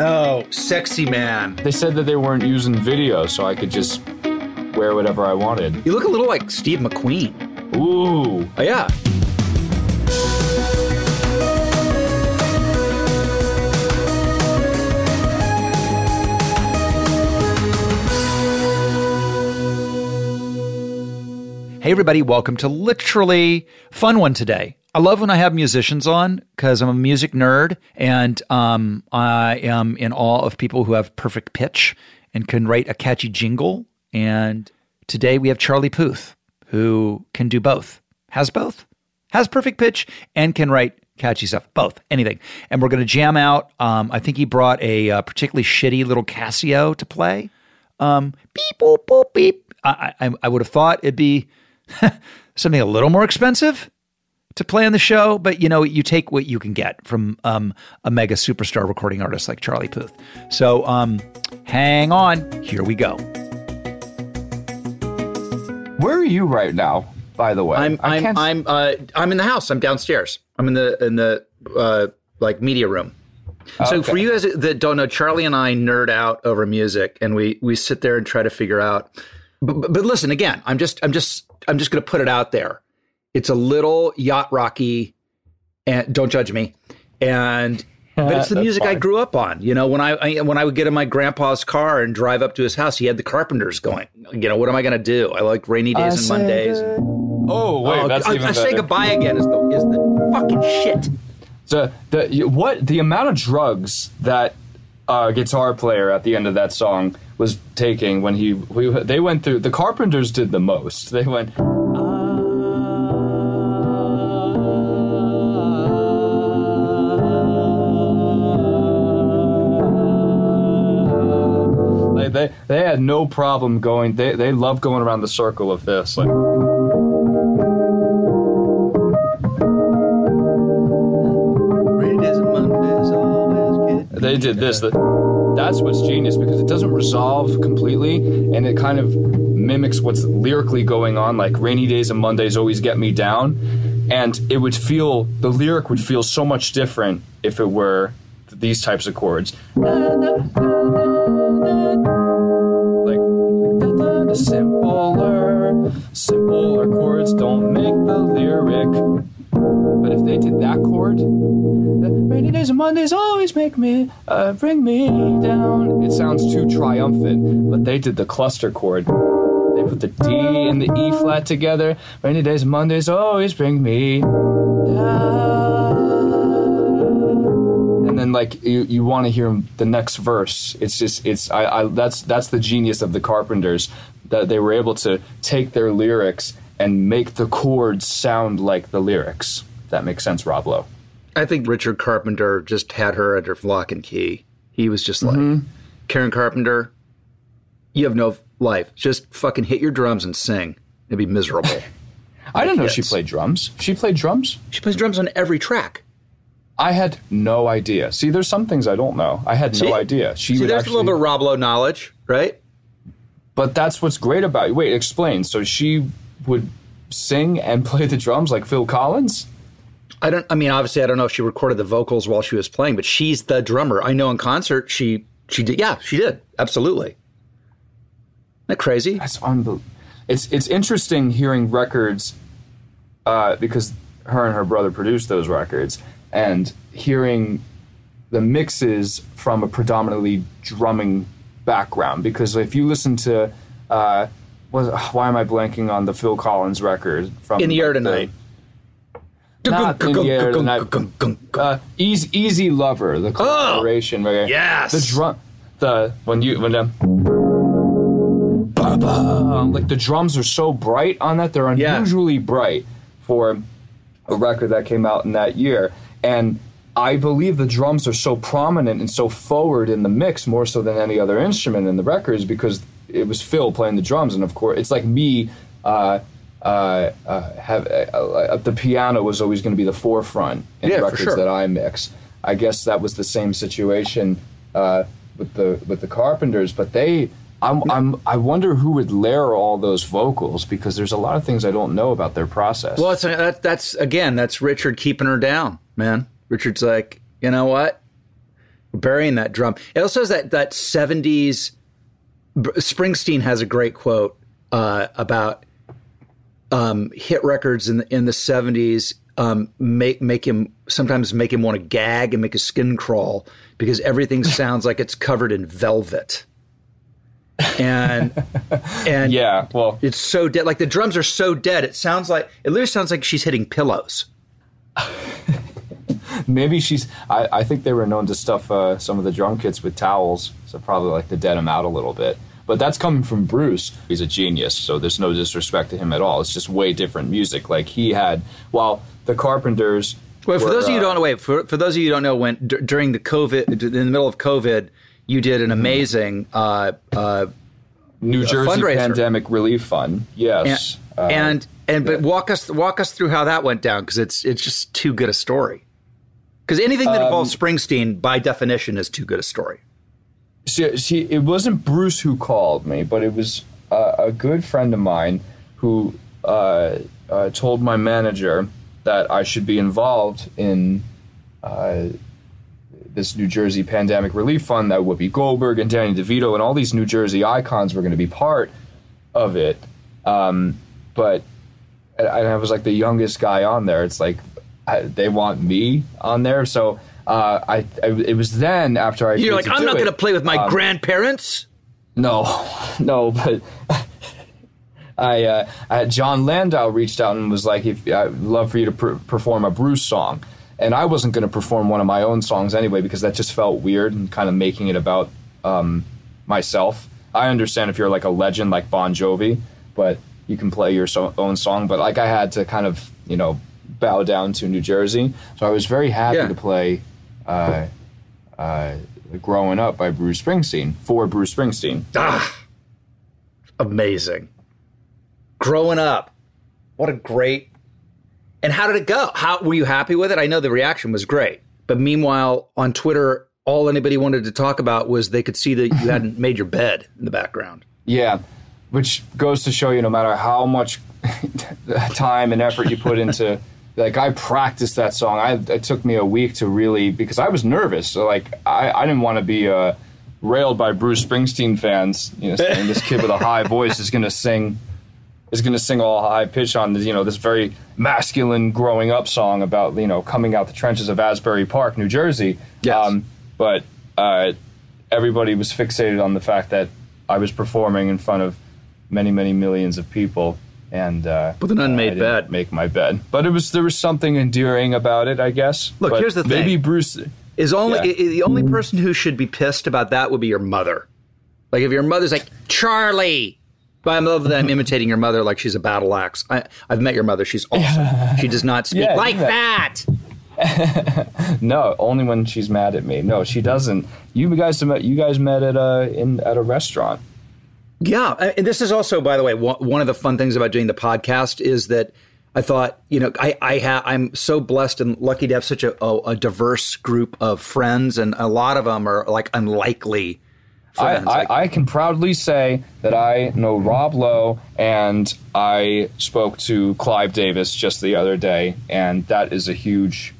Oh, sexy man. They said that they weren't using video, so I could just wear whatever I wanted. You look a little like Steve McQueen. Ooh. Oh, yeah. Hey, everybody, welcome to literally fun one today. I love when I have musicians on because I'm a music nerd and um, I am in awe of people who have perfect pitch and can write a catchy jingle. And today we have Charlie Puth, who can do both, has both, has perfect pitch, and can write catchy stuff. Both, anything. And we're going to jam out. Um, I think he brought a, uh particularly shitty little Casio to play. Um, beep, boop, boop, beep. I, I, I would have thought it'd be something a little more expensive to play on the show, but you know, you take what you can get from um, a mega superstar recording artist like Charlie Puth. So um, hang on, here we go. Where are you right now, by the way? I'm I I'm can't- I'm uh, I'm in the house. I'm downstairs. I'm in the in the uh, like media room. So Okay. for you guys that don't know, Charlie and I nerd out over music, and we we sit there and try to figure out. But, but, but listen, again, I'm just I'm just I'm just going to put it out there. It's a little yacht rocky, and don't judge me. And but it's the That's music I grew up on. You know, when I, I when I would get in my grandpa's car and drive up to his house, he had the Carpenters going. You know, what am I going to do? I like rainy days and Mondays. Oh wait, Oh, that's I, even I better. say goodbye again is the is the fucking shit. The, the what the amount of drugs that uh, guitar player at the end of that song was taking when he we, they went through the Carpenters did the most. They went. They, they had no problem going. They, they love going around the circle of fifths. Like they did this. That that's what's genius because it doesn't resolve completely, and it kind of mimics what's lyrically going on. Like rainy days and Mondays always get me down, and it would feel the lyric would feel so much different if it were these types of chords. Simpler, simpler chords don't make the lyric. But if they did that chord, rainy days and Mondays always make me, uh, bring me down. It sounds too triumphant. But they did the cluster chord. They put the D and the E flat together. Rainy days and Mondays always bring me down. And then like you, you want to hear the next verse. It's just it's I, I that's that's the genius of the Carpenters that they were able to take their lyrics and make the chords sound like the lyrics. If that makes sense, Rob Lowe. I think Richard Carpenter just had her under lock and key. He was just like Mm-hmm. Karen Carpenter. You have no life. Just fucking hit your drums and sing. It'd be miserable. I didn't know she played drums. She played drums? she plays drums on every track. I had no idea. See, there's some things I don't know. I had See? no idea. She See, would there's actually, a little bit of Rob Lowe knowledge, right? But that's what's great about it. Wait, explain. So she would sing and play the drums like Phil Collins? I don't. I mean, obviously, I don't know if she recorded the vocals while she was playing, but she's the drummer. I know in concert she she did. Yeah, she did. Absolutely. Isn't that crazy? That's unbelievable. It's it's interesting hearing records uh, because her and her brother produced those records, and hearing the mixes from a predominantly drumming background. Because if you listen to, uh, was why am I blanking on the Phil Collins record from In the air like, tonight. Not in the air tonight. Uh, easy, easy lover, the collaboration. right? Oh, yes. the drum, the when you when um, like the drums are so bright on that they're Yeah. unusually bright for a record that came out in that year, and I believe the drums are so prominent and so forward in the mix more so than any other instrument in the records because it was Phil playing the drums, and of course it's like me. Uh, uh, uh, have uh, uh, the piano was always going to be the forefront in Yeah, the records sure. that I mix. I guess that was the same situation uh, with the with the Carpenters, but they. I'm, I'm, I wonder who would layer all those vocals because there's a lot of things I don't know about their process. Well, it's, that, that's again, that's Richard keeping her down, man. Richard's like, you know what? burying that drum. It also has that that seventies. Springsteen has a great quote uh, about um, hit records in the in the seventies um, make make him sometimes make him want to gag and make his skin crawl because everything sounds like it's covered in velvet. And and Yeah, well, it's so dead. Like the drums are so dead. It sounds like it literally sounds like she's hitting pillows. maybe she's. I, I think they were known to stuff uh, some of the drum kits with towels, so probably like to dead him out a little bit. But that's coming from Bruce. He's a genius, so there's no disrespect to him at all. It's just way different music. Like he had, while the Carpenters. Wait, for were, those of you who uh, don't know, wait for for those of you who don't know, when d- during the COVID, in the middle of COVID, you did an amazing uh, uh, New Jersey. Pandemic Relief Fund. Yes. and Uh, and, and but walk us walk us through how that went down because it's it's just too good a story. Because anything that involves Springsteen, by definition, is too good a story. see, see, it wasn't Bruce who called me, but it was uh, a good friend of mine who uh, uh, told my manager that I should be involved in uh, this New Jersey Pandemic Relief Fund. That Whoopi Goldberg and Danny DeVito and all these New Jersey icons were going to be part of it. Um, but and I was like the youngest guy on there. It's like I, they want me on there, so. Uh, I, I it was then after I You're like, I'm not going to play with my um, grandparents. no, no, but I, uh, I Jon Landau reached out and was like, "If I'd love for you to per- perform a Bruce song," and I wasn't going to perform one of my own songs anyway because that just felt weird and kind of making it about um, myself. I understand if you're like a legend like Bon Jovi, but you can play your so- own song. But like I had to kind of you know bow down to New Jersey, so I was very happy Yeah. to play. Uh, uh, Growing Up by Bruce Springsteen for Bruce Springsteen. Ah, amazing. Growing up, what a great. And how did it go? How were you happy with it? I know the reaction was great, but meanwhile, on Twitter, all anybody wanted to talk about was they could see that you hadn't made your bed in the background. Yeah, which goes to show you no matter how much time and effort you put into like I practiced that song. I it took me a week to really because I was nervous. So like I, I didn't want to be uh, railed by Bruce Springsteen fans. You know, saying this kid with a high voice is going to sing is to sing all high pitch on you know this very masculine growing up song about you know coming out the trenches of Asbury Park, New Jersey. Yes. but uh, everybody was fixated on the fact that I was performing in front of many, many millions of people, and uh, With an unmade bed. Make my bed, but it was there was something endearing about it, I guess. Look, But here's the thing: Maybe. Bruce. Is only Yeah. i- the only person who should be pissed about that would be your mother. Like if your mother's like Charlie, but I love that I'm imitating your mother like she's a battle axe. I, I've met your mother; she's awesome. She does not speak Yeah, like yeah. that. No, only when she's mad at me. No, she doesn't. You guys met. You guys met at a in at a restaurant. Yeah, and this is also, by the way, one of the fun things about doing the podcast is that I thought, you know, I I ha- I'm so blessed and lucky to have such a, a, a diverse group of friends, and a lot of them are like unlikely I, friends. Like- I, I can proudly say that I know Rob Lowe, and I spoke to Clive Davis just the other day, and that is a huge,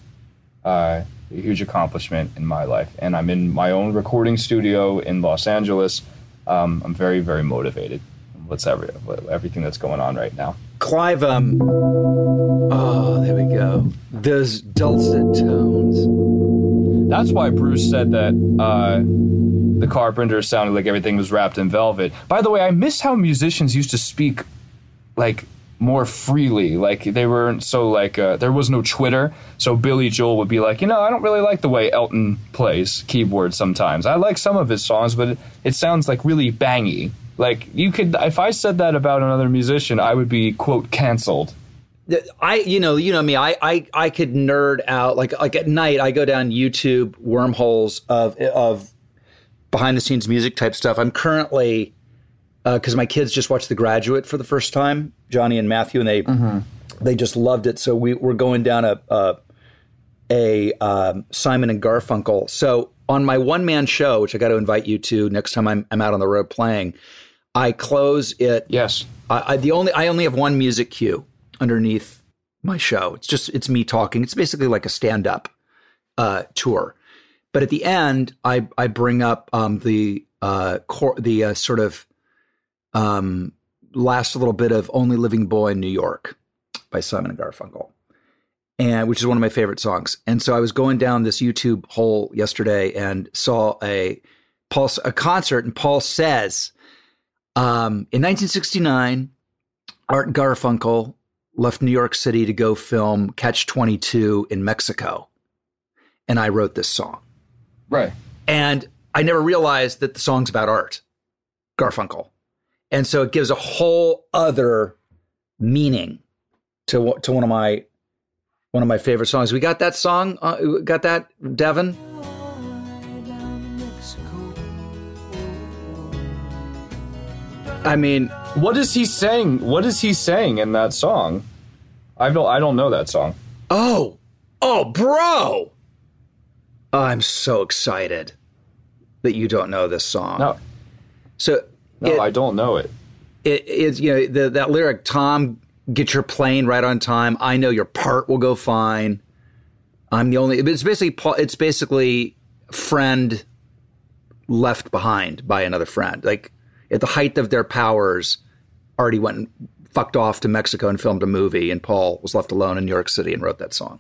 uh, a huge accomplishment in my life. And I'm in my own recording studio in Los Angeles. Um, I'm very, very motivated. What's every, everything that's going on right now? Clive, um, oh, there we go. Those dulcet tones. That's why Bruce said that uh, the Carpenters sounded like everything was wrapped in velvet. By the way, I miss how musicians used to speak like more freely. Like they weren't so like uh, there was no Twitter, so Billy Joel would be like, you know, I don't really like the way Elton plays keyboard sometimes. I like some of his songs, but it, it sounds like really bangy. Like you could, if I said that about another musician, I would be quote canceled. I, you know, you know me. I, I, I could nerd out like, like at night. I go down YouTube wormholes of of behind the scenes music type stuff. I'm currently because my kids just watched The Graduate for the first time, Johnny and Matthew, and they they just loved it. So we we're going down a a, a um, Simon and Garfunkel. So on my one man show, which I got to invite you to next time I'm I'm out on the road playing, I close it Yes. I, I the only I only have one music cue underneath my show. It's just it's me talking. It's basically like a stand up uh, tour, But at the end, I I bring up um, the uh, cor- the uh, sort of um, last little bit of "Only Living Boy in New York" by Simon and Garfunkel, and which is one of my favorite songs. And so I was going down this YouTube hole yesterday and saw a Paul a concert, and Paul says, um, in 1969, Art Garfunkel left New York City to go film Catch 22 in Mexico, and I wrote this song. Right. And I never realized that the song's about Art Garfunkel. And so it gives a whole other meaning to to one of my one of my favorite songs. We got that song. Uh, got that, Devin. I mean, What is he saying? What is he saying in that song? I don't. I don't know that song. oh, oh, bro! I'm so excited that you don't know this song. No, So no, it- I don't know it. it is you know the, that lyric tom get your plane right on time i know your part will go fine i'm the only it's basically Paul- it's basically friend left behind by another friend like at the height of their powers already went and fucked off to mexico and filmed a movie and paul was left alone in new york city and wrote that song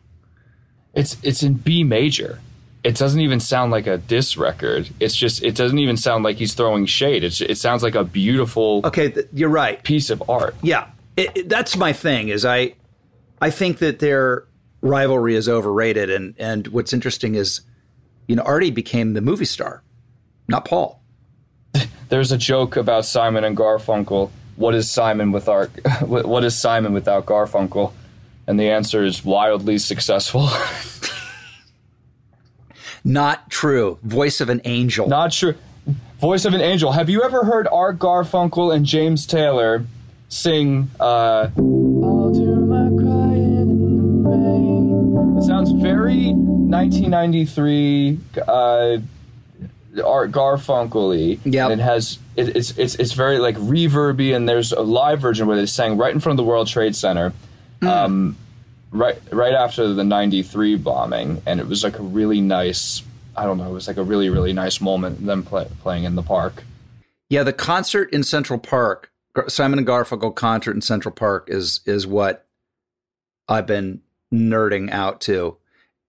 It's it's in B major. It doesn't even sound like a diss record. It's just it doesn't even sound like he's throwing shade. It's it sounds like a beautiful okay th- you're right piece of art. Yeah, it, it- that's my thing. Is I, I think that their rivalry is overrated, and and what's interesting is, you know, Artie became the movie star, not Paul. There's a joke about Simon and Garfunkel. What is Simon without what what is Simon without Garfunkel? And the answer is wildly successful. Not true. Voice of an angel. Not true. Voice of an angel. Have you ever heard Art Garfunkel and James Taylor sing uh I'll do my crying in the rain. It sounds very 1993 uh Art Garfunkel-y. Yep. And it has it, it's it's it's very like reverby and there's a live version where they sang right in front of the World Trade Center. Um right right after the 93 bombing and it was like a really nice I don't know, it was like a really really nice moment them play, playing in the park. Yeah, the concert in Central Park, Simon and Garfunkel concert in Central Park is is what I've been nerding out to,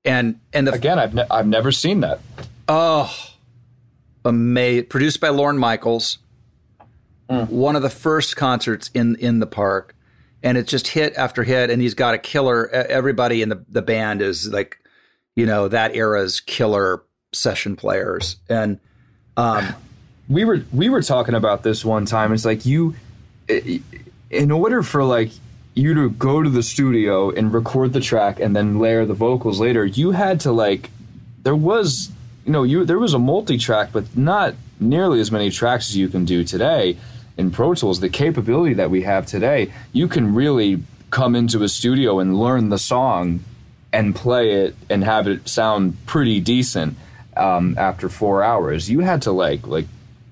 and and the Again, I've ne- I've never seen that. Oh, amazing! Produced by Lorne Michaels. Hmm. One of the first concerts in in the park, and it's just hit after hit. And he's got a killer. Everybody in the the band is like, you know, that era's killer session players. And um, we were we were talking about this one time. It's like you, in order for like you to go to the studio and record the track and then layer the vocals later, you had to like there was you know you there was a multi-track, but not nearly as many tracks as you can do today in Pro Tools. The capability that we have today, you can really come into a studio and learn the song and play it and have it sound pretty decent um, after four hours. You had to like like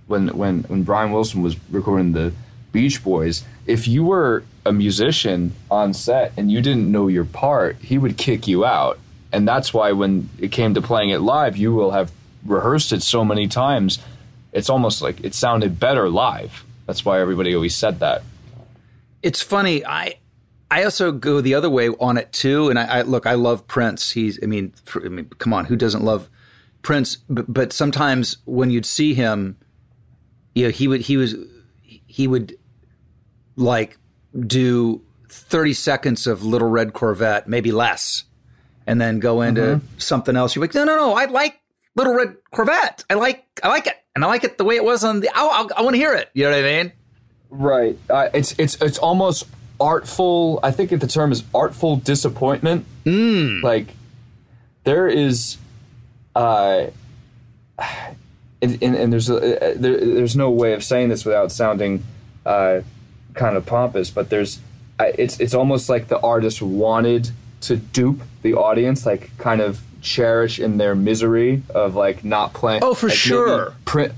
when when when Brian Wilson was recording the Beach Boys, if you were a musician on set and you didn't know your part, he would kick you out. And that's why when it came to playing it live, you will have rehearsed it so many times. It's almost like it sounded better live. That's why everybody always said that. it's funny. I I also go the other way on it too. And I, I look, I love Prince. He's, I mean, for, I mean, come on, who doesn't love Prince? But, but sometimes when you'd see him, you know, he would he was he would like do thirty seconds of Little Red Corvette, maybe less, and then go into mm-hmm. something else. You're like, no, no, no, I like Little Red Corvette. I like I like it, and I like it the way it was on the. I, I, I want to hear it. You know what I mean? Right. Uh, it's it's it's almost artful. I think the term is artful disappointment. Mm. Like there is, uh, and, and, and there's a, uh, there, there's no way of saying this without sounding uh, kind of pompous, but there's I it's it's almost like the artist wanted to dupe the audience, like kind of cherish in their misery of like not playing. Oh, for like sure. Prin-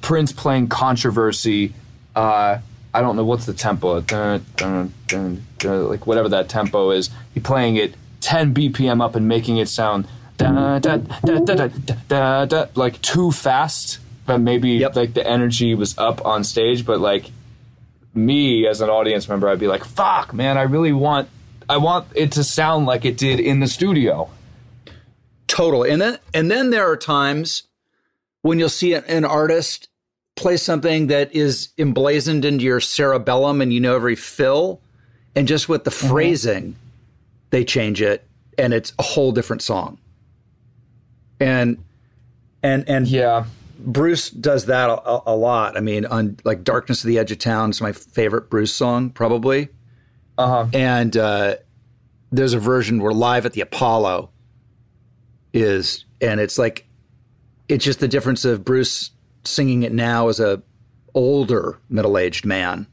Prince playing controversy. Uh, I don't know what's the tempo, dun, dun, dun, like whatever that tempo is. He playing it 10 BPM up and making it sound da da, da like too fast, but maybe Yep. like the energy was up on stage, but like me as an audience member, I'd be like, "Fuck, man, I really want, I want it to sound like it did in the studio." Totally. And then and then there are times when you'll see an, artist play something that is emblazoned into your cerebellum and you know every fill and just with the phrasing they change it and it's a whole different song. And and and Yeah, Bruce does that a, a lot. I mean, on like "Darkness of the Edge of Town" is my favorite Bruce song, probably. uh huh. And uh, there's a version where "Live at the Apollo" is, and it's like, it's just the difference of Bruce singing it now as a older middle-aged man,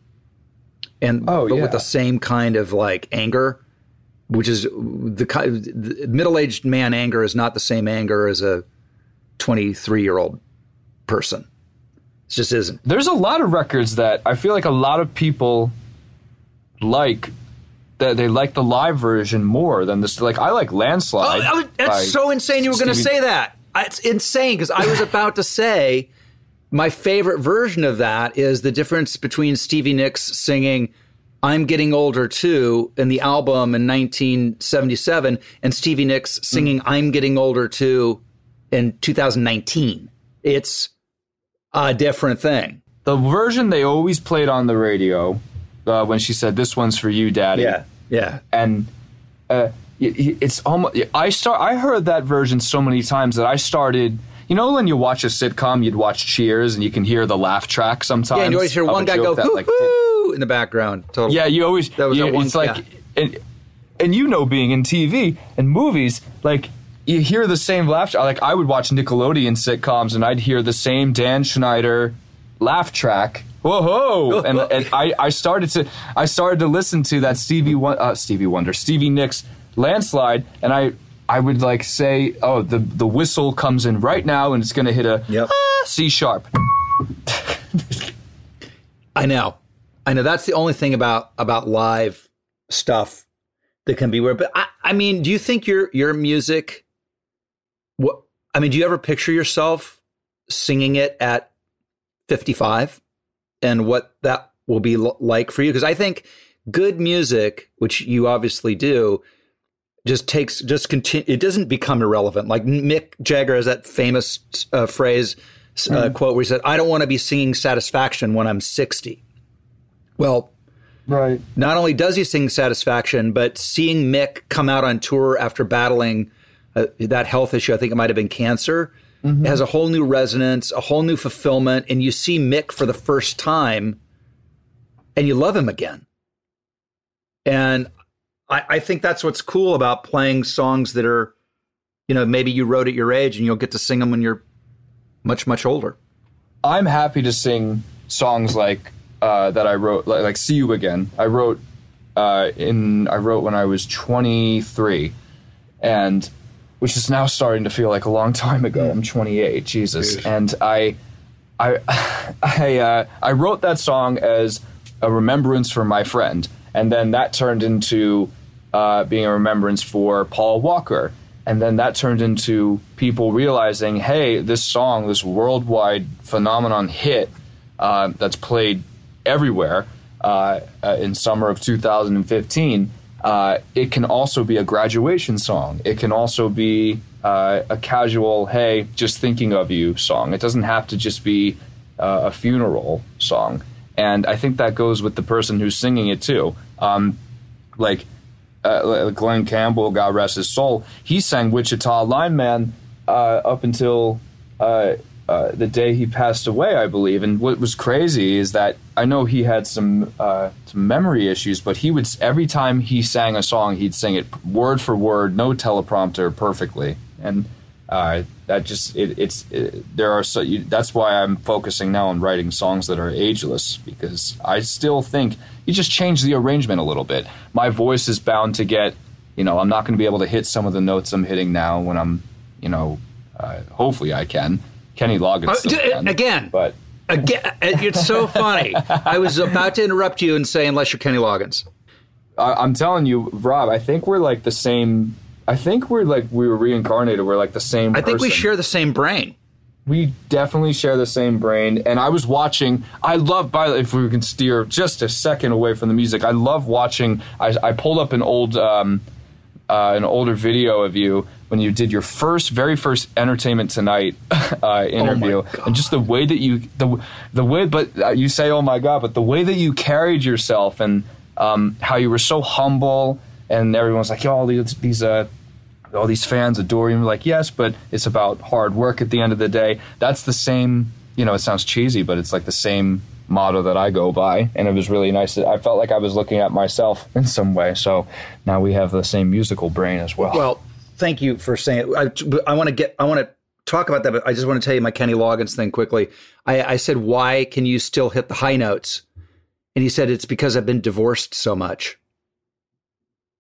and Oh, but yeah. with the same kind of like anger, which is the kind the middle-aged man anger is not the same anger as a 23-year-old person. It just isn't. There's a lot of records that I feel like a lot of people like. That they like the live version more than this. Like I like Landslide. Oh, oh, that's so insane! You were going to say that. It's insane because I was about to say my favorite version of that is the difference between Stevie Nicks singing "I'm Getting Older Too" in the album in 1977 and Stevie Nicks mm. singing "I'm Getting Older Too" in 2019. It's a different thing. the version they always played on the radio uh, when she said, "This one's for you, Daddy." yeah. Yeah. And uh, it's almost. I start. I heard that version so many times that I started. You know, when you watch a sitcom, you'd watch Cheers, and you can hear the laugh track sometimes. Yeah, and you always hear one guy go that, "hoo like, in the background. Totally. Yeah, you always. That was you, one- it's like, yeah. and, and you know, being in TV and movies, like you hear the same laugh. track. Like I would watch Nickelodeon sitcoms, and I'd hear the same Dan Schneider laugh track. Whoa, and, and I, I started to, I started to listen to that Stevie, uh, Stevie Wonder, Stevie Nicks landslide, and I, I would like say, oh, the the whistle comes in right now, and it's going to hit a Yep. ah, C sharp. I know. I know that's the only thing about about live stuff that can be weird. But I, I mean, do you think your your music what I mean, do you ever picture yourself singing it at 55 and what that will be l- like for you? Because I think good music, which you obviously do, just takes just continue. It doesn't become irrelevant. Like Mick Jagger has that famous uh, phrase uh, quote where he said, "I don't want to be singing Satisfaction when I'm 60." Well, Right. not only does he sing Satisfaction, but seeing Mick come out on tour after battling uh, that health issue, I think it might have been cancer, it has a whole new resonance, a whole new fulfillment, and you see Mick for the first time, and you love him again. And I, I think that's what's cool about playing songs that are, you know, maybe you wrote at your age, and you'll get to sing them when you're much much older. I'm happy to sing songs like uh, that I wrote, like, like "See You Again." I wrote uh, in I wrote when I was 23, and which is now starting to feel like a long time ago. I'm 28, Jesus, and I, I, I, uh, I wrote that song as a remembrance for my friend, and then that turned into uh, being a remembrance for Paul Walker. And then that turned into people realizing, hey, this song, this worldwide phenomenon hit uh, that's played everywhere uh, uh, in summer of 2015, uh, it can also be a graduation song. It can also be uh, a casual, hey, just thinking of you song. It doesn't have to just be uh, a funeral song. And I think that goes with the person who's singing it too. Um, like uh, Glen Campbell, God rest his soul, he sang Wichita Lineman uh, up until uh, the day he passed away, I believe. And what was crazy is that I know he had some uh, some memory issues, but he would every time he sang a song, he'd sing it word for word, no teleprompter, perfectly. And uh, that just it, it's it, there are so you, that's why I'm focusing now on writing songs that are ageless because I still think you just change the arrangement a little bit. My voice is bound to get you know I'm not going to be able to hit some of the notes I'm hitting now when I'm you know uh, hopefully I can. Kenny Loggins Uh, d- again. but Again, it's so funny. I was about to interrupt you and say, unless you're Kenny Loggins. I, I'm telling you, Rob, I think we're like the same I think we're like we were reincarnated. We're like the same. I think we share the same brain. we definitely share the same brain and i was watching i love by if we can steer just a second away from the music i love watching i, I pulled up an old um, uh, an older video of you when you did your first very first entertainment tonight uh, interview God. and just the way that you the the way but uh, you say oh my god but the way that you carried yourself and um, how you were so humble and everyone's like yo all these these uh all these fans adore you. Like, yes, but it's about hard work at the end of the day. That's the same, you know, it sounds cheesy, but it's like the same motto that I go by. And it was really nice. To, I felt like I was looking at myself in some way. So now we have the same musical brain as well. Well, thank you for saying. I, I want to get. I want to talk about that, but I just want to tell you my Kenny Loggins thing quickly. I, I said, "Why can you still hit the high notes?" And he said, "It's because I've been divorced so much."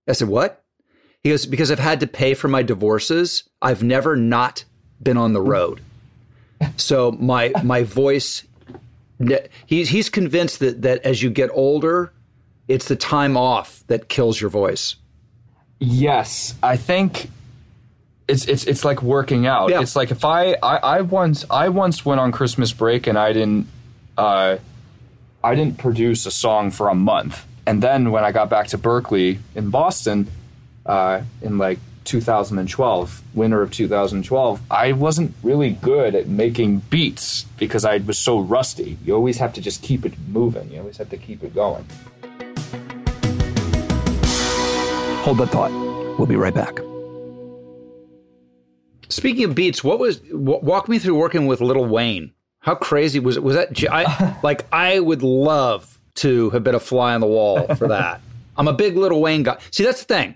I said, "What?" He goes, "Because I've had to pay for my divorces. I've never not been on the hmm. road, so my my voice." He's he's convinced that that as you get older, it's the time off that kills your voice. Yes, I think it's it's it's like working out. Yeah. It's like if I, I I once I once went on Christmas break and I didn't uh I didn't produce a song for a month. And then when I got back to Berklee in Boston uh in like 2012, winter of 2012, I wasn't really good at making beats because I was so rusty. You always have to just keep it moving. You always have to keep it going. Hold that thought. We'll be right back. Speaking of beats, what was walk me through working with Lil Wayne? How crazy was it? Was that I like I would love to have been a fly on the wall for that. I'm a big Lil Wayne guy. See, that's the thing.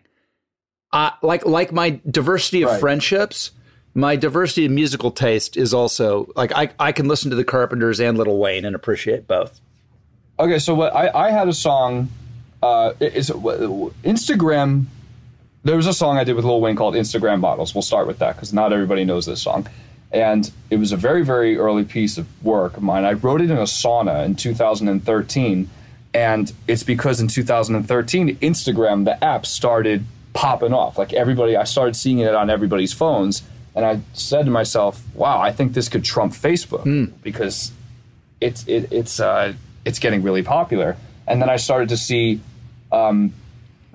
Uh, like like my diversity of Right. friendships, my diversity of musical taste is also like I I can listen to the Carpenters and Lil Wayne and appreciate both. Okay, so what I, I had a song. Uh, is Instagram. There was a song I did with Lil Wayne called Instagram Models. We'll start with that because not everybody knows this song, and it was a very very early piece of work of mine. I wrote it in a sauna in 2013, and it's because in 2013 Instagram the app started popping off. Like everybody, I started seeing it on everybody's phones, and I said to myself, "Wow, I think this could trump Facebook because it's it, it's uh, it's getting really popular. And then I started to see um,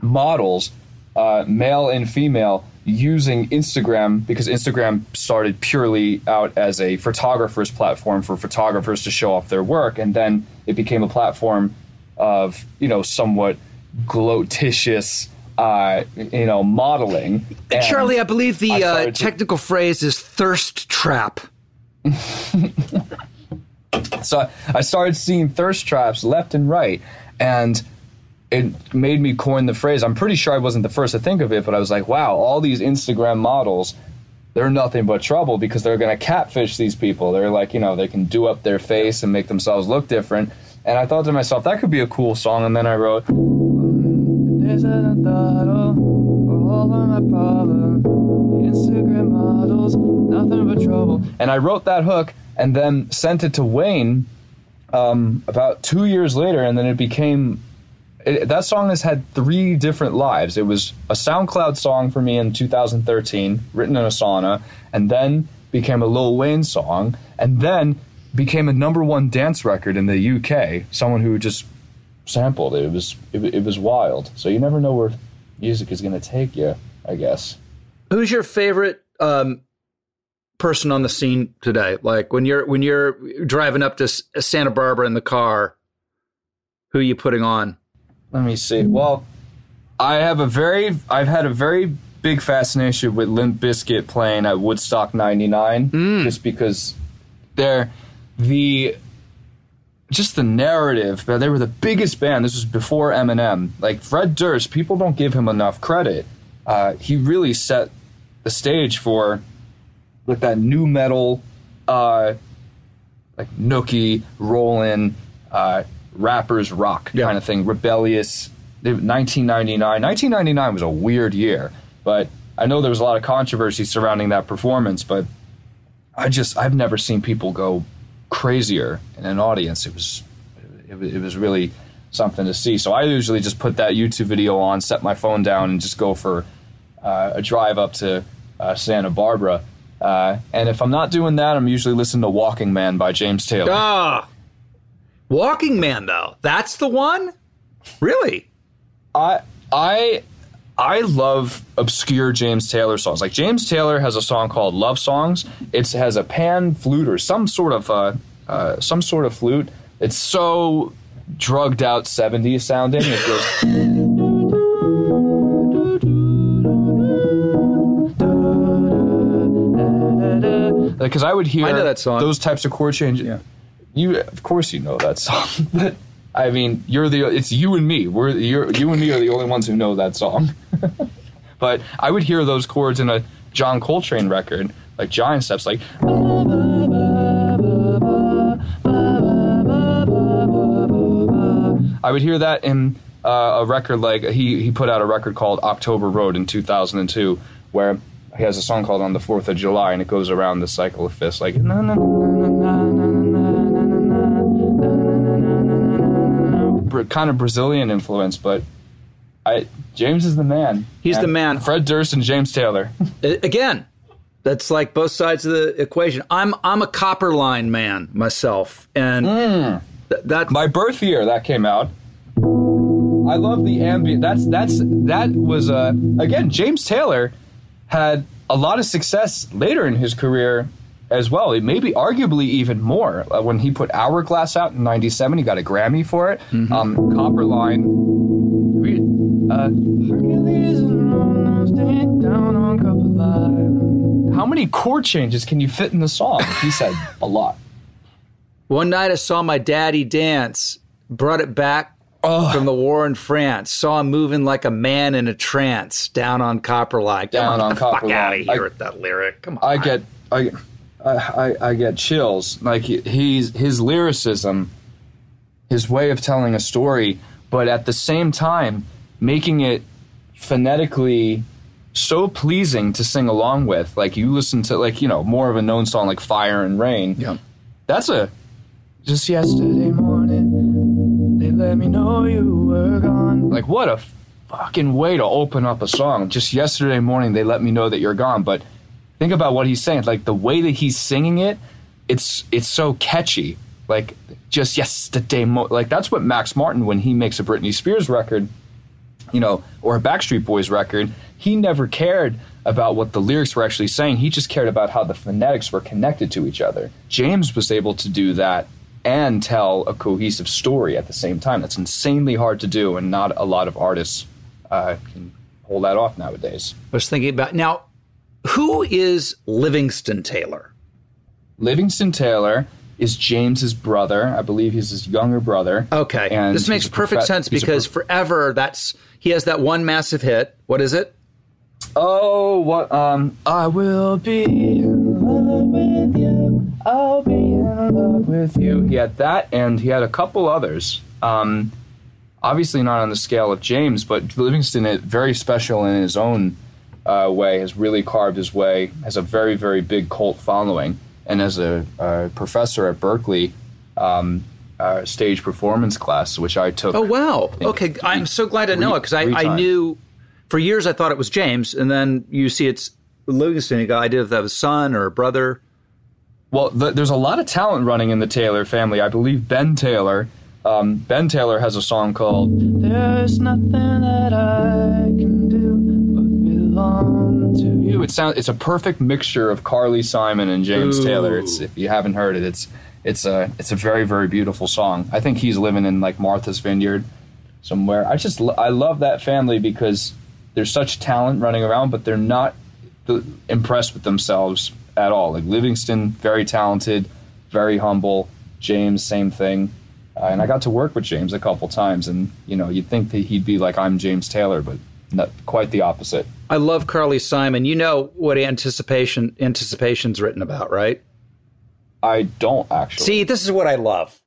models, uh, male and female, using Instagram because Instagram started purely out as a photographer's platform for photographers to show off their work, and then it became a platform of you know somewhat glotitious. Uh, you know, modeling. And Charlie, I believe the I uh, started to- technical phrase is thirst trap. So I started seeing thirst traps left and right, and it made me coin the phrase. I'm pretty sure I wasn't the first to think of it, but I was like, wow, all these Instagram models, they're nothing but trouble because they're going to catfish these people. They're like, you know, they can do up their face and make themselves look different. And I thought to myself, that could be a cool song. And then I wrote, There's all of my problems. Instagram models, nothing but trouble. And I wrote that hook and then sent it to Wayne um, about two years later, and then it became. It, that song has had three different lives. It was a SoundCloud song for me in 2013, written in a sauna, and then became a Lil Wayne song, and then became a number one dance record in the UK. Someone who just sampled it. It was it, it was wild. So you never know where music is going to take you. I guess. Who's your favorite um, person on the scene today? Like when you're when you're driving up to Santa Barbara in the car, who are you putting on? Let me see. Well, I have a very I've had a very big fascination with Limp Bizkit playing at Woodstock 99 just because they're the just the narrative but they were the biggest band. This was before Eminem. Like Fred Durst people don't give him enough credit. Uh, he really set the stage for like that nu metal uh, like Nookie, Rollin, uh, rappers rock Yeah. kind of thing, rebellious. 1999. 1999 was a weird year, but I know there was a lot of controversy surrounding that performance. But I just I've never seen people go crazier in an audience. It was it, was- it was really something to see. So I usually just put that YouTube video on, set my phone down, and just go for uh, a drive up to uh, Santa Barbara. Uh, and if I'm not doing that, I'm usually listening to Walking Man by James Taylor. Ah, Walking Man though. That's the one. Really? I I I love obscure James Taylor songs. Like James Taylor has a song called "Love Songs." It has a pan flute or some sort of uh, uh, some sort of flute. It's so drugged out '70s sounding. It goes. Because I would hear I know that song. those types of chord changes. Yeah. You, of course, you know that song. But I mean, you're the. It's you and me. We're you're, you and me are the only ones who know that song. but I would hear those chords in a John Coltrane record, like Giant Steps, like. I would hear that in uh, a record like he he put out a record called October Road in 2002, where he has a song called On the Fourth of July, and it goes around the cycle of fifths, like. na, na, na, Kind of Brazilian influence, but I James is the man. He's the man. Fred Durst and James Taylor. Again, that's like both sides of the equation. I'm I'm a Copperline man myself, and th- that My birth year that came out. I love the ambient. That's that's that was uh again James Taylor had a lot of success later in his career as well. Maybe arguably even more uh, when he put Hourglass out in '97. He got a Grammy for it. Um, Copperline. Uh, Hercules and Romeo stayed down on Copperline. How many chord changes can you fit in the song? He said a lot. One night I saw my daddy dance, brought it back from the war in France. Saw him moving like a man in a trance down on Copperline. Come Down on, the fuck out of here I- with that lyric. Come on. I get I, I I I get chills. Like he's his lyricism, his way of telling a story, but at the same time making it phonetically so pleasing to sing along with. Like you listen to like you know more of a known song like Fire and Rain. Yeah. That's a just yesterday morning they let me know you were gone. Like what a fucking way to open up a song. Just yesterday morning they let me know that you're gone, but think about what he's saying. Like the way that he's singing it, it's it's so catchy. Like just yesterday, mo- like that's what Max Martin when he makes a Britney Spears record, you know, or a Backstreet Boys record, he never cared about what the lyrics were actually saying. He just cared about how the phonetics were connected to each other. James was able to do that and tell a cohesive story at the same time. That's insanely hard to do, and not a lot of artists uh, can pull that off nowadays. I was thinking about now. Who is Livingston Taylor? Livingston Taylor is James's brother. I believe he's his younger brother. Okay, And this makes perfect profe- sense because prof- forever that's he has that one massive hit. What is it? oh, what um, I will be in love with you. I'll be in love with you. He had that, and he had a couple others. Um, obviously not on the scale of James, but Livingston is very special in his own uh, way. Has really carved his way. Has a very very big cult following, and as a, uh professor at Berklee. Um, uh, stage performance class, which I took. Oh wow! think Okay, three- I'm so glad to know it because I, I knew for years I thought it was James, and then you see it's Livingston. You go, I did if that was a son or a brother. Well, th- there's a lot of talent running in the Taylor family. I believe Ben Taylor. Um, ben Taylor has a song called "There's Nothing That I Can Do But Belong to You." It sounds it's a perfect mixture of Carly Simon and James Ooh. Taylor. It's if you haven't heard it, it's it's a it's a very very beautiful song. I think he's living in like Martha's Vineyard somewhere. I just I love that family because there's such talent running around, but they're not impressed with themselves at all. Like Livingston, very talented, very humble. James, same thing. Uh, and I got to work with James a couple times, and you know, you'd think that he'd be like I'm James Taylor, but not quite the opposite. I love Carly Simon. You know what anticipation anticipation's written about, right? I don't actually. See, this is what I love.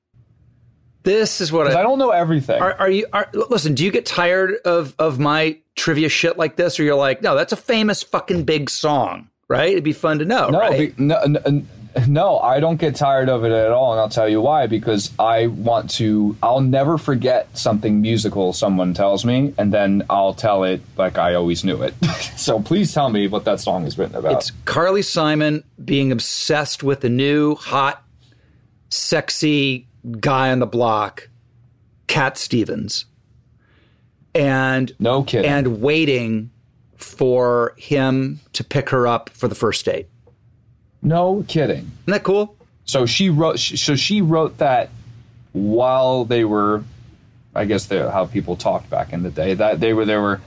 This is what I, I don't know everything. Are, are you? Are, listen, do you get tired of of my trivia shit like this, or you're like, no, that's a famous fucking big song, right? It'd be fun to know, no, right? be, no, no, No, I don't get tired of it at all, and I'll tell you why. Because I want to. I'll never forget something musical someone tells me, and then I'll tell it like I always knew it. so please tell me what that song is written about. It's Carly Simon being obsessed with the new hot, sexy guy on the block, Cat Stevens, and no kidding. and waiting for him to pick her up for the first date. No kidding. Isn't that cool? So she wrote. So she wrote that while they were, I guess, how people talked back in the day. That they were. They were.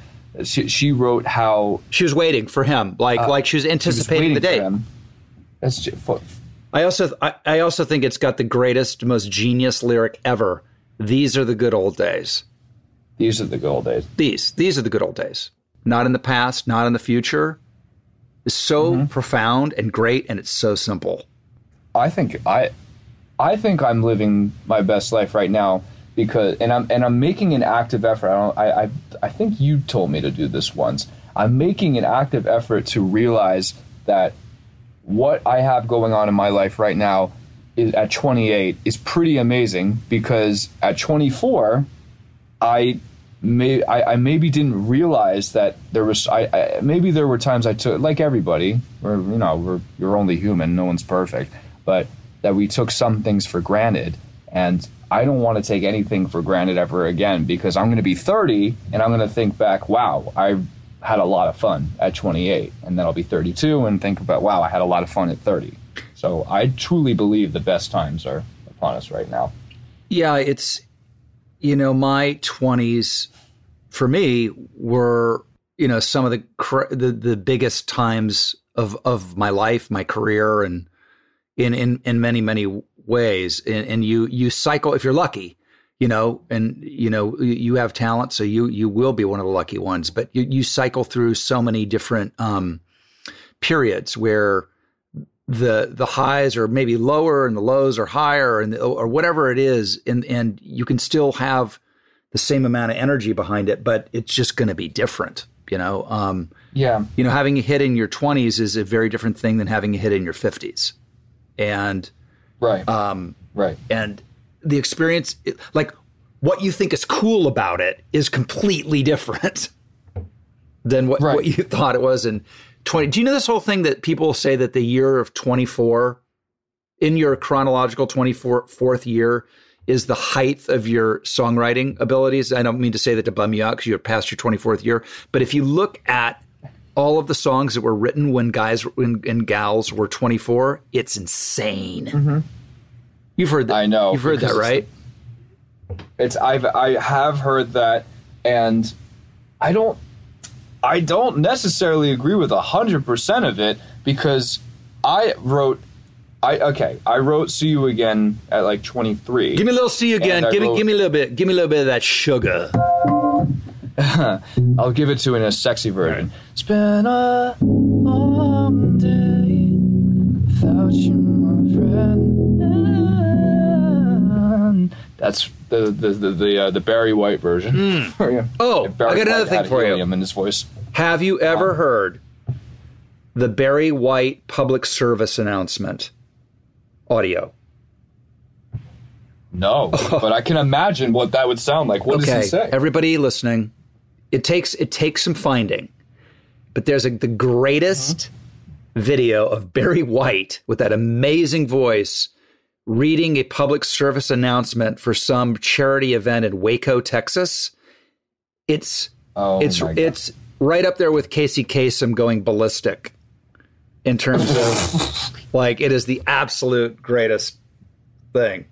She, she wrote how She was waiting for him, like uh, like she was she was anticipating the day. That's ju- fu- I also I, I also think it's got the greatest, most genius lyric ever. These are the good old days. These are the good old days. These these are the good old days. Not in the past, not in the future. It's so mm-hmm. profound and great, and it's so simple. I think I, I think I'm living my best life right now because, and I'm and I'm making an active effort. I don't. I I, I think you told me to do this once. I'm making an active effort to realize that what I have going on in my life right now is at 28 is pretty amazing because at 24, I may I, I maybe didn't realize that there was I, I maybe there were times I took like everybody or you know we're you're only human no one's perfect but that we took some things for granted. And I don't want to take anything for granted ever again because I'm going to be 30 and I'm going to think back wow I had a lot of fun at 28 and then I'll be 32 and think about wow I had a lot of fun at 30 so I truly believe the best times are upon us right now. Yeah, it's you know my twenties for me were you know some of the cr- the the biggest times of of my life, my career, and in in in many many ways. And, and you you cycle if you're lucky, you know, and you know you have talent, so you you will be one of the lucky ones. But you you cycle through so many different um, periods where the the highs are maybe lower and the lows are higher and or whatever it is and and you can still have the same amount of energy behind it but it's just going to be different you know? Um yeah. you know having a hit in your 20s is a very different thing than having a hit in your 50s and right. um right. and the experience like what you think is cool about it is completely different than what, Right. what you thought it was. In 20 do you know this whole thing that people say that the year of 24 in your chronological 24th year is the height of your songwriting abilities? I don't mean to say that to bum you out because you're past your 24th year but if you look at all of the songs that were written when guys when, and gals were 24 it's insane. Mm-hmm. You've heard that. I know, you've heard that because it's right? It's I've I have heard that, and I don't I don't necessarily agree with hundred percent of it because I wrote I okay I wrote "See You Again" at like twenty three. Give me a little see you again. Give me, wrote- give me a little bit. Give me a little bit of that sugar. I'll give it to you in a sexy version. It's been a long day without you, my friend. That's the the the the, uh, the Barry White version. For you. Oh, I got another White thing for you. in his voice. Have you ever heard the Barry White public service announcement audio? No, but I can imagine what that would sound like. What does okay, he say? everybody listening, it takes it takes some finding, but there's a, the greatest video of Barry White with that amazing voice reading a public service announcement for some charity event in Waco, Texas. It's oh, it's it's right up there with Casey Kasem going ballistic in terms of like it is the absolute greatest thing.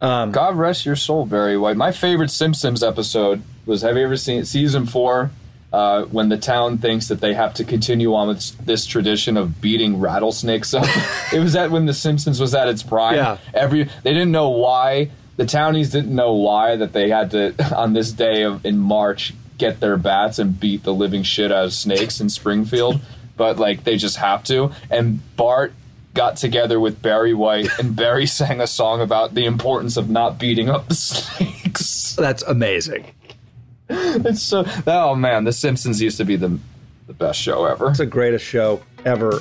Um, God rest your soul, Barry White. My favorite Simpsons episode was Have you ever seen season four? Uh, when the town thinks that they have to continue on with this tradition of beating rattlesnakes up, it was at when the Simpsons was at its prime. Yeah. Every they didn't know why the townies didn't know why that they had to on this day of in March get their bats and beat the living shit out of snakes in Springfield, but like they just have to. And Bart got together with Barry White, and Barry sang a song about the importance of not beating up the snakes. that's amazing. It's so oh man, The Simpsons used to be the the best show ever. It's the greatest show ever.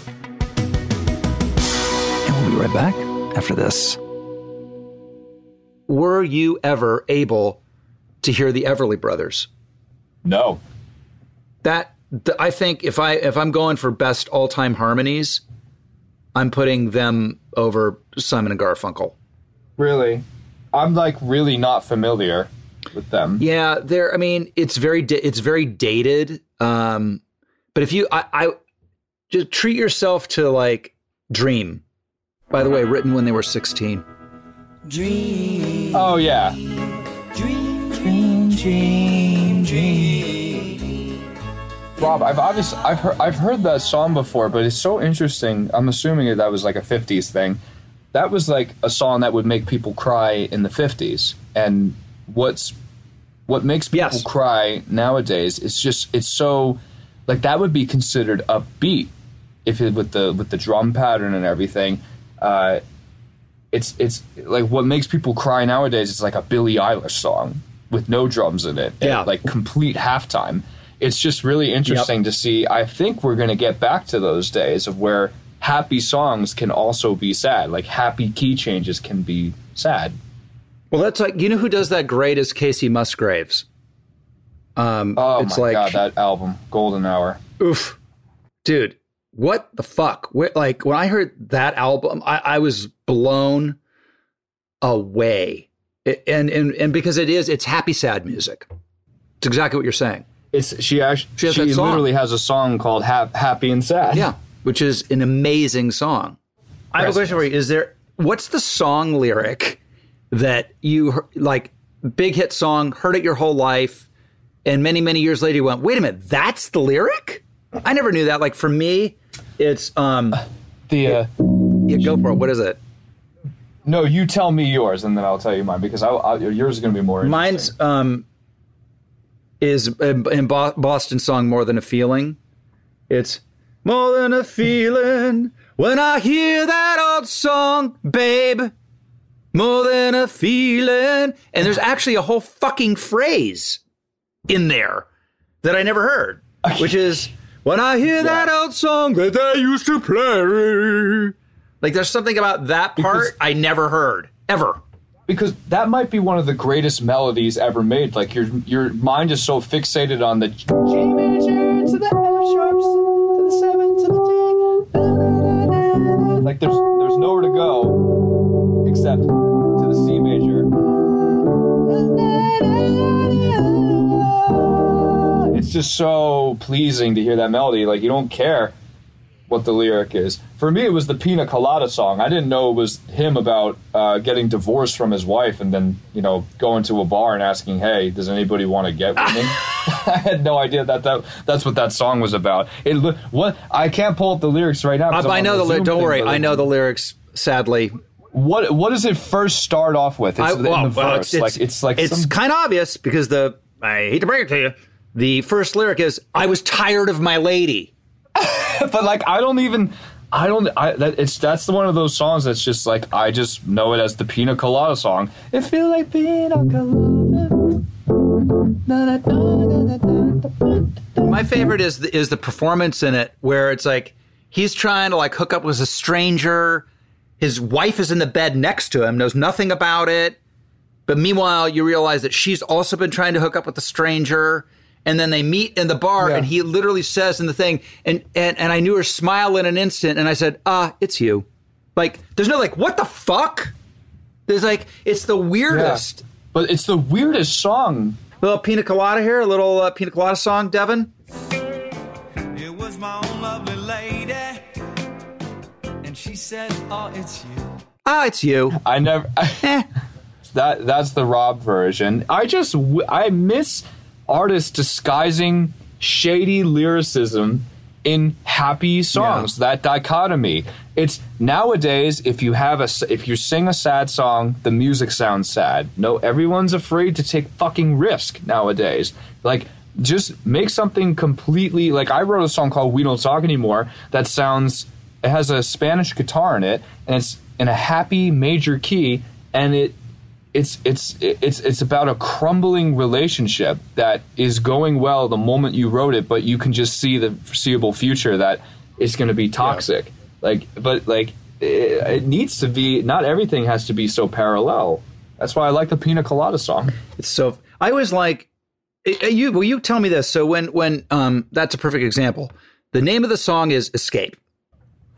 And we'll be right back after this. Were you ever able to hear the Everly Brothers? No. That th- I think if I if I'm going for best all time harmonies, I'm putting them over Simon and Garfunkel. Really? I'm like really not familiar with them. Yeah, they're. I mean, it's very it's very dated. Um, but if you, I, I just treat yourself to like Dream. By the way, written when they were 16. Oh yeah. Dream, dream, dream, dream. Rob, I've obviously I've heard I've heard that song before, but it's so interesting. I'm assuming that, that was like a '50s thing. That was like a song that would make people cry in the '50s, and what's what makes people Yes. cry nowadays is just it's so like that would be considered upbeat if it with the with the drum pattern and everything. Uh, it's it's like what makes people cry nowadays is like a Billie Eilish song with no drums in it. Yeah. like complete halftime. It's just really interesting to see. I think we're going to get back to those days of where happy songs can also be sad. Like happy key changes can be sad. Well, that's like you know who does that great is Kacey Musgraves. Um, Oh it's my like god, that album, Golden Hour. oof, dude, what the fuck? Where, like when I heard that album, I, I was blown away. It- and and and because it is, it's happy sad music. It's exactly what you're saying. It's she actually She she, has that song. literally has a song called Hap- Happy and Sad. Yeah, which is an amazing song. I have a question for you. Is there what's the song lyric that you like big hit song, heard it your whole life, and many many years later you went, "Wait a minute, that's the lyric?" I never knew that. Like for me, it's um The uh, yeah, go for it. What is it? no, you tell me yours, and then I'll tell you mine because I, I, yours is going to be more. Mine's um is in, in Bo- Boston song more than a feeling. It's more than a feeling when I hear that old song, babe. More than a feeling, and there's actually a whole fucking phrase in there that I never heard, which is when I hear that old song that they used to play. Like there's something about that part Because- I never heard ever. because that might be one of the greatest melodies ever made. Like your your mind is so fixated on the G major to the F sharps to the seven to the D. Like there's there's nowhere to go except It's just so pleasing to hear that melody. Like you don't care what the lyric is. For me, it was the Pina Colada song. I didn't know it was him about uh, getting divorced from his wife and then, you know, going to a bar and asking, "Hey, does anybody want to get with me?" I had no idea that, that that's what that song was about. It what I can't pull up the lyrics right now. I, I know the lyrics. Zoom Don't worry, I know the lyrics. Sadly, What what does it first start off with? It's I, in the well, verse. well, it's, like it's like it's some, kind of obvious because the I hate to break it to you, the first lyric is "I was tired of my lady." but like I don't even I don't I that it's that's one of those songs that's just like I just know it as the Pina Colada song. It feel like Pina Colada. My favorite is the, is the performance in it where it's like he's trying to like hook up with a stranger. His wife is in the bed next to him, knows nothing about it. But meanwhile, you realize that she's also been trying to hook up with a stranger. And then they meet in the bar, Yeah. and he literally says in the thing, and, and and I knew her smile in an instant, and I said, "Ah, it's you." Like, there's no like, what the fuck? There's like, it's the weirdest. But it's the weirdest song. A little pina colada here, a little uh, pina colada song, Devin. It was my own lovely lady. And she said, Oh, it's you. Ah, it's you. I never Eh. that that's the Rob version. I just I miss artists disguising shady lyricism in happy songs. That dichotomy. It's nowadays if you have a if you sing a sad song, the music sounds sad. No, everyone's afraid to take fucking risk nowadays. Like just make something completely like I wrote a song called We Don't Talk Anymore that sounds it has a Spanish guitar in it and it's in a happy major key and it it's it's it's it's about a crumbling relationship that is going well the moment you wrote it, but you can just see the foreseeable future that it's going to be toxic. Like, but like it, it needs to be. Not everything has to be so parallel. That's why I like the Pina Colada song. It's so I was like, eh, you will you tell me this? So when when um that's a perfect example. The name of the song is Escape.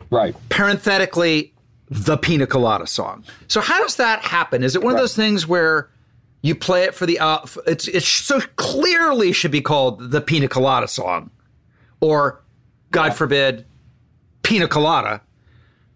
Right. Parenthetically, the Pina Colada song. So how does that happen? Is it one of those things where you play it for the uh, it's it so clearly should be called the Pina Colada song, or God forbid, Pina Colada.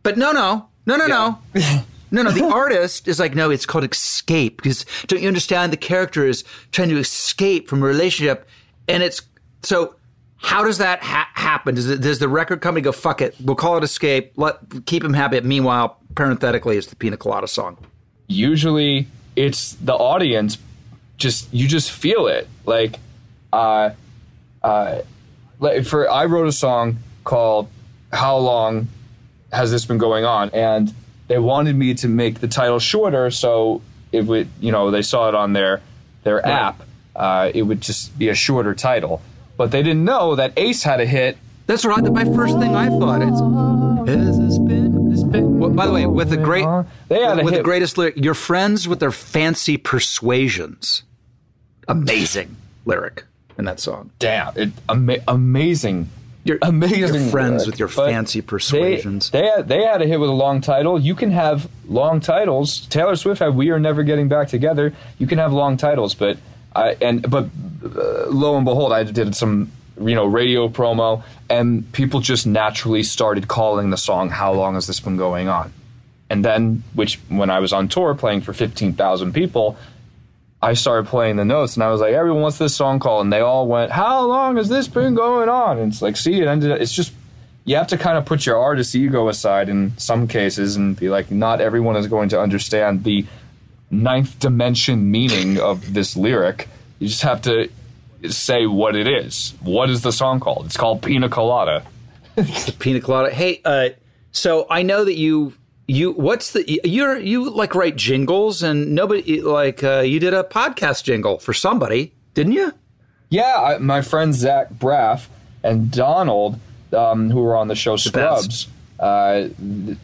But no, no, no, no, no. No, no, the artist is like, no, it's called escape because don't you understand? The character is trying to escape from a relationship, and it's so. How does that ha- happen? Does, it, does the record company go, fuck it, we'll call it escape, let keep him happy? Meanwhile, parenthetically, it's the Pina Colada song. usually it's the audience just you just feel it like uh uh for i wrote a song called how long has this been going on and they wanted me to make the title shorter so it would you know they saw it on their their app uh, it would just be a shorter title but they didn't know that ace had a hit That's right. My first thing I thought is, has this been? This been Well, by the way, with the great. They had a with the greatest lyric, your friends with their fancy persuasions. Amazing lyric in that song. damn it ama- amazing Your amazing your friends lyric. with your But fancy they, persuasions. they had, they had a hit with a long title you can have long titles taylor swift had we are never getting back together you can have long titles but I and but uh, lo and behold i did some you know radio promo and people just naturally started calling the song how long has this been going on and then which when i was on tour playing for 15000 people I started playing the notes and I was like, everyone wants this song called, and they all went, "How long has this been going on?" And it's like, see, it ended. It's just you have to kind of put your artist ego aside in some cases and be like, not everyone is going to understand the ninth dimension meaning of this lyric. You just have to say what it is. What is the song called? It's called Pina Colada. Pina colada. Hey, uh, so I know that you you what's the you're you like write jingles and nobody like uh, you did a podcast jingle for somebody, didn't you? Yeah, I, my friend Zach Braff and Donald, um, who were on the show Scrubs, uh,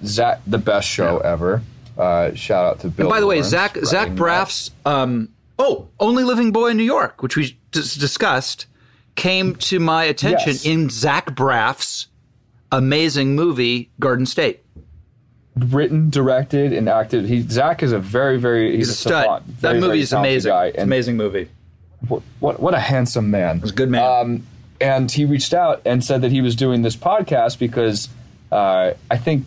Zach, the best show ever. Uh, shout out to Bill. And By the way, Zach Zach. Braff's um, oh only living boy in New York, which we just discussed, came to my attention Yes. in Zach Braff's amazing movie Garden State. written, directed, and acted. He Zach is a very, very he's, He's a stud. savant, that very, movie very is amazing. Guy. And amazing movie. What, what what a handsome man. He's a good man. Um, and he reached out and said that he was doing this podcast because uh, I think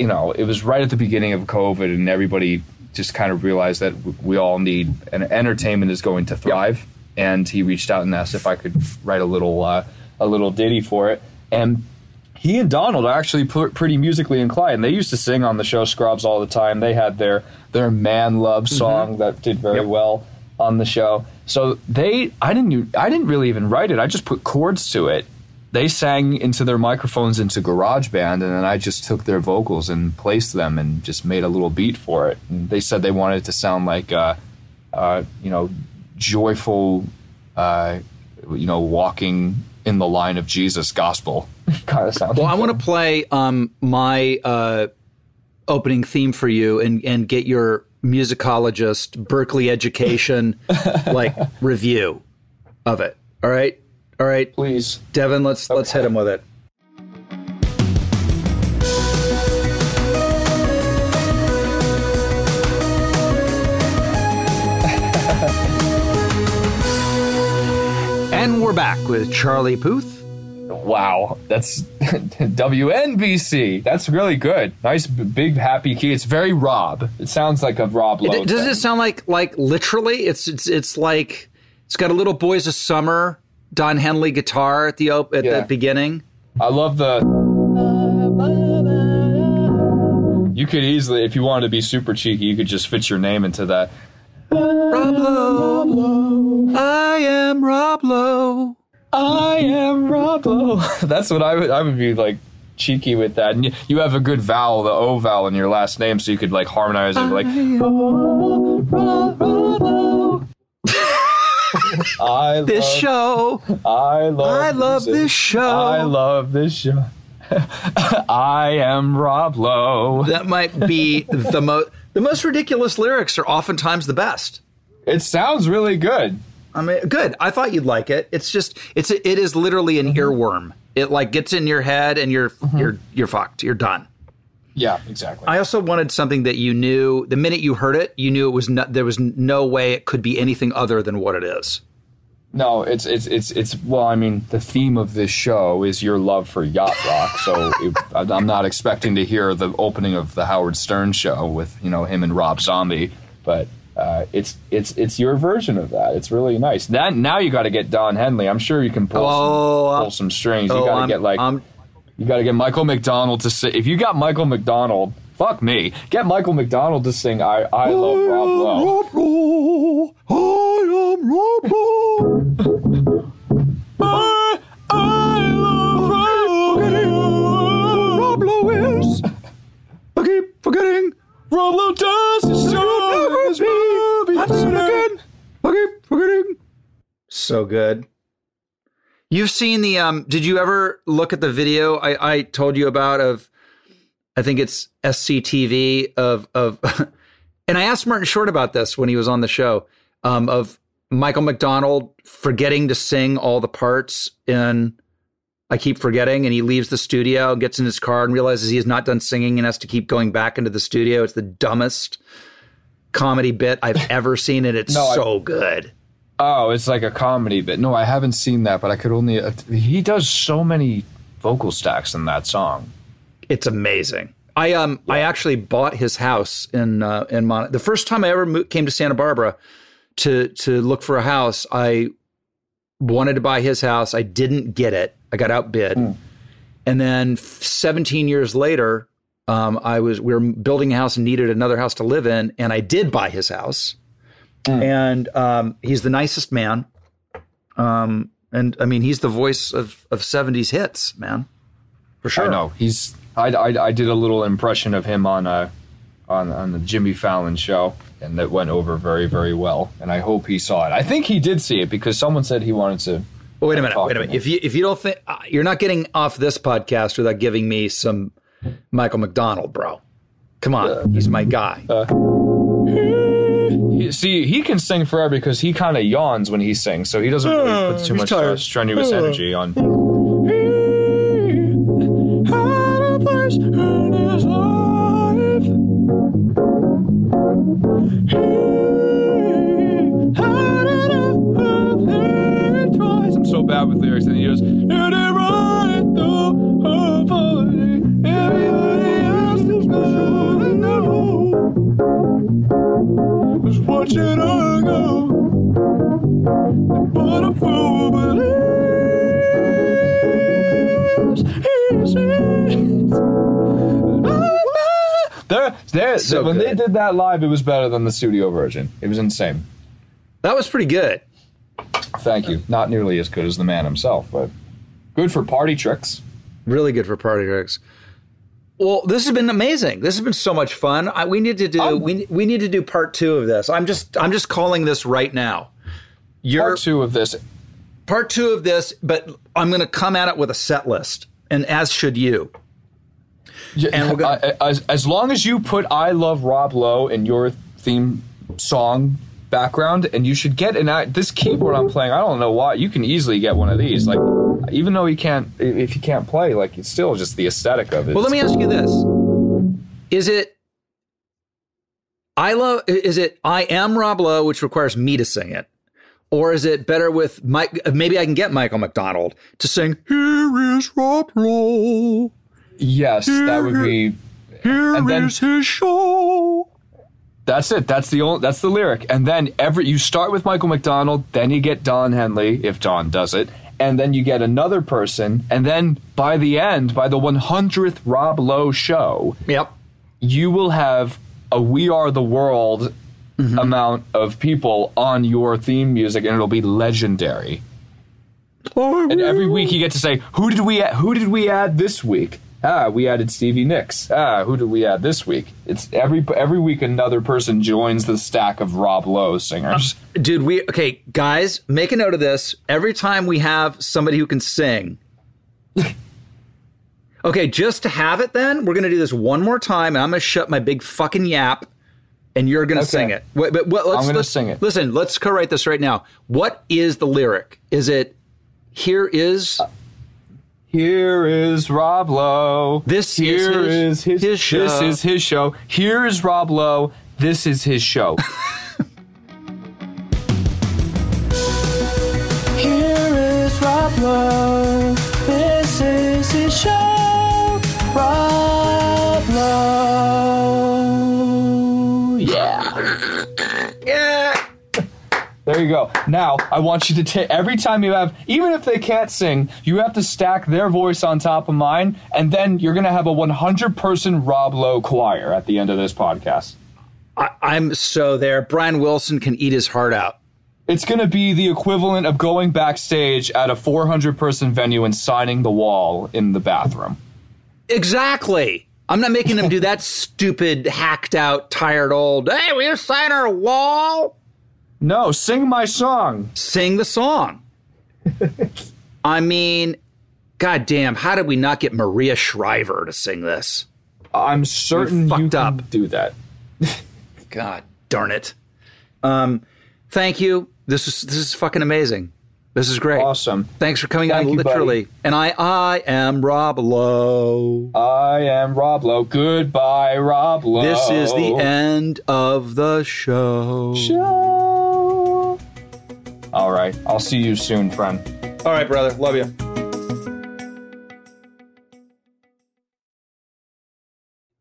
you know it was right at the beginning of COVID, and everybody just kind of realized that we all need and entertainment is going to thrive. And he reached out and asked if I could write a little uh, a little ditty for it, and he and Donald are actually pretty musically inclined. They used to sing on the show Scrubs all the time. They had their their man love song that did very Yep. well on the show. So they, I didn't, I didn't really even write it. I just put chords to it. They sang into their microphones into GarageBand, and then I just took their vocals and placed them and just made a little beat for it. And they said they wanted it to sound like, uh, uh, you know, joyful, uh, you know, walking in the line of Jesus gospel kind of sound. Well, I want to play um, my uh, opening theme for you and, and get your musicologist Berklee education like review of it. All right, all right, please. Devin. Let's let's hit him with it. And we're back with Charlie Puth. Wow, that's WNBC. That's really good. Nice, big, happy key. It's very Rob. It sounds like a Rob Lowe. It- does thing. it sound like like literally? It's it's it's like it's got a little Boys of Summer Don Henley guitar at the op- at Yeah. the beginning. I love the. You could easily, if you wanted to be super cheeky, you could just fit your name into that. Rob Lowe, I am Rob Lowe. I am Rob Lowe. That's what I would. I would be like cheeky with that. And you, you have a good vowel, the O vowel in your last name, so you could like harmonize it. Like I love This love, show, I love. I love music. this show. I love this show. I am Rob Lowe. That might be the most the most ridiculous lyrics are oftentimes the best. It sounds really good. I mean, good. I thought you'd like it. It's just it's it is literally an mm-hmm. earworm. It like gets in your head and you're mm-hmm. you're you're fucked. You're done. Yeah, exactly. I also wanted something that you knew the minute you heard it, you knew it was not, there was no way it could be anything other than what it is. No, it's it's it's it's well. I mean, the theme of this show is your love for yacht rock. So it, I'm not expecting to hear the opening of the Howard Stern show with you know him and Rob Zombie, but uh, it's it's it's your version of that. It's really nice. That now you got to get Don Henley. I'm sure you can pull Oh, some, pull some strings. You oh, got to get like I'm- you got to get Michael McDonald to sing. If you got Michael McDonald, fuck me, get Michael McDonald to sing. I I love Rob Lowe. Rob Lowe. I. I, love Rob Lowe is. I keep forgetting. Rob Lowe does his job. I keep forgetting. So good. You've seen the um did you ever look at the video I, I told you about of I think it's SCTV of of and I asked Martin Short about this when he was on the show um of Michael McDonald forgetting to sing all the parts in I keep forgetting and he leaves the studio, gets in his car and realizes he has not done singing and has to keep going back into the studio. It's the dumbest comedy bit I've ever seen and it's No, I- so good. Oh, it's like a comedy bit. No, I haven't seen that, but I could only. Uh, he does so many vocal stacks in that song. It's amazing. I um I actually bought his house in uh, in Mon- the first time I ever mo- came to Santa Barbara to to look for a house. I wanted to buy his house. I didn't get it. I got outbid, and then 17 years later, um, I was we were building a house and needed another house to live in, and I did buy his house. And um, he's the nicest man. Um, and I mean, he's the voice of of 70s hits, man. For sure. I know he's. I, I, I did a little impression of him on uh on on the Jimmy Fallon show, and that went over very very well. And I hope he saw it. I think he did see it because someone said he wanted to. Well, wait a minute. Wait a minute. If you if you don't think uh, you're not getting off this podcast without giving me some Michael McDonald, bro. Come on, he's my guy. He, see, he can sing forever because he kind of yawns when he sings, so he doesn't really put too much uh, strenuous energy on. I'm so bad with lyrics, and he goes, "And I run it through her body. Everybody else is There, there. So when they did that live, it was better than the studio version. It was insane. That was pretty good. Thank you. Not nearly as good as the man himself, but good for party tricks. Really good for party tricks. Well, this has been amazing. This has been so much fun. I, we need to do we we need to do part two of this. I'm just I'm just calling this right now. You're Part two of this. part two of this, but I'm going to come at it with a set list, and as should you. And gonna- Uh, as, as long as you put "I Love Rob Lowe" in your theme song background, and you should get an this keyboard I'm playing. I don't know why. You can easily get one of these. Like, even though you can't, if you can't play, like it's still just the aesthetic of it. Well, let me ask you this: Is it I love? Is it I am Rob Lowe, which requires me to sing it, or is it better with Mike? Maybe I can get Michael McDonald to sing. Here is Rob Lowe. Yes, that would be. Here And then- is his show. That's it. That's the only. That's the lyric. And then every you start with Michael McDonald, then you get Don Henley if Don does it, and then you get another person, and then by the end, by the 100th Rob Lowe show, Yep. you will have a "We Are the World" mm-hmm. amount of people on your theme music, and it'll be legendary. And every week you get to say, "Who did we? Add, who did we add this week?" Ah, we added Stevie Nicks. Ah, who did we add this week? It's every every week another person joins the stack of Rob Lowe singers. Dude, we okay, guys, make a note of this. Every time we have somebody who can sing, Okay, just to have it then, we're going to do this one more time, and I'm going to shut my big fucking yap, and you're going to Okay. sing it. Wait, but what, let's, I'm gonna let's- sing it. Listen, let's co-write this right now. What is the lyric? Is it, here is, Here is Rob Lowe. This is Here his- is his, his show. This is his show. Here is Rob Lowe. This is his show. Here is Rob Lowe. There you go. Now, I want you to take every time you have, even if they can't sing, you have to stack their voice on top of mine, and then you're going to have a 100 person Rob Lowe choir at the end of this podcast. I, I'm so there. Brian Wilson can eat his heart out. It's going to be the equivalent of going backstage at a 400 person venue and signing the wall in the bathroom. Exactly. I'm not making them do that stupid, hacked out, tired old, hey, will you sign our wall? No, sing my song. Sing the song. I mean, goddamn, how did we not get Maria Shriver to sing this? I'm certain fucked you can up. do that. God darn it. Um, thank you. This is this is fucking amazing. This is great. Awesome. Thanks for coming Thank on you, literally. And I I am Rob Lowe. I am Rob Lowe. Goodbye, Rob Lowe. This is the end of the show. show. All right. I'll see you soon, friend. All right, brother. Love you.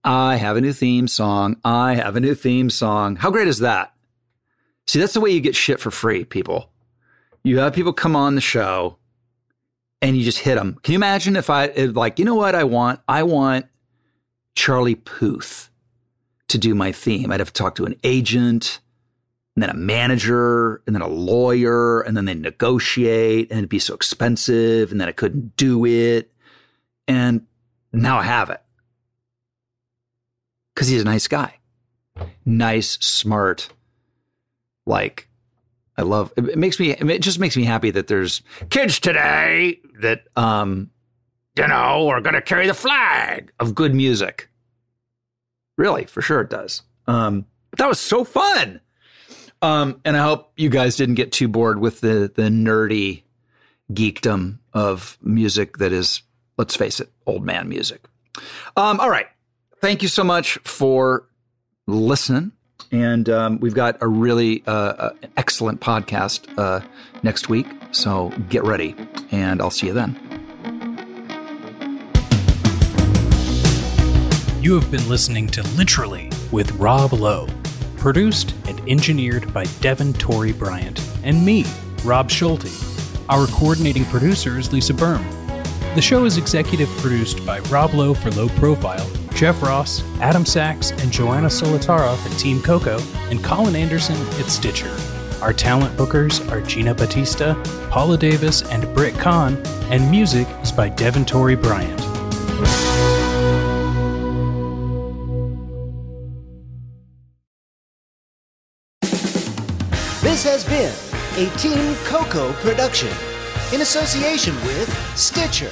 I have a new theme song. I have a new theme song. How great is that? See, that's the way you get shit for free, people. You have people come on the show and you just hit them. Can you imagine if I, if like, you know what I want? I want Charlie Puth to do my theme. I'd have to talk to an agent and then a manager and then a lawyer and then they negotiate and it'd be so expensive and then I couldn't do it. And now I have it. Cause he's a nice guy. Nice, smart. Like, I love it makes me it just makes me happy that there's kids today that um you know are gonna carry the flag of good music. Really, for sure it does. Um that was so fun. Um, and I hope you guys didn't get too bored with the the nerdy geekdom of music that is, let's face it, old man music. Um, all right. Thank you so much for listening. And um, we've got a really uh, uh, excellent podcast uh, next week. So get ready, and I'll see you then. You have been listening to Literally with Rob Lowe, produced and engineered by Devin Torrey Bryant and me, Rob Schulte. Our coordinating producer is Lisa Berm. The show is executive produced by Rob Lowe for Low Profile, Jeff Ross, Adam Sachs, and Joanna Solotaroff at Team Coco, and Colin Anderson at Stitcher. Our talent bookers are Gina Batista, Paula Davis, and Britt Kahn, and music is by Devin Torrey Bryant. This has been a Team Coco production in association with Stitcher.